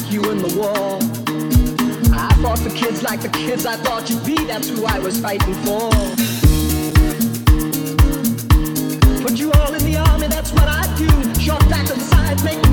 like you in the war. I fought for kids like the kids I thought you'd be, that's who I was fighting for. Put you all in the army, that's what I do. Short back and sides. make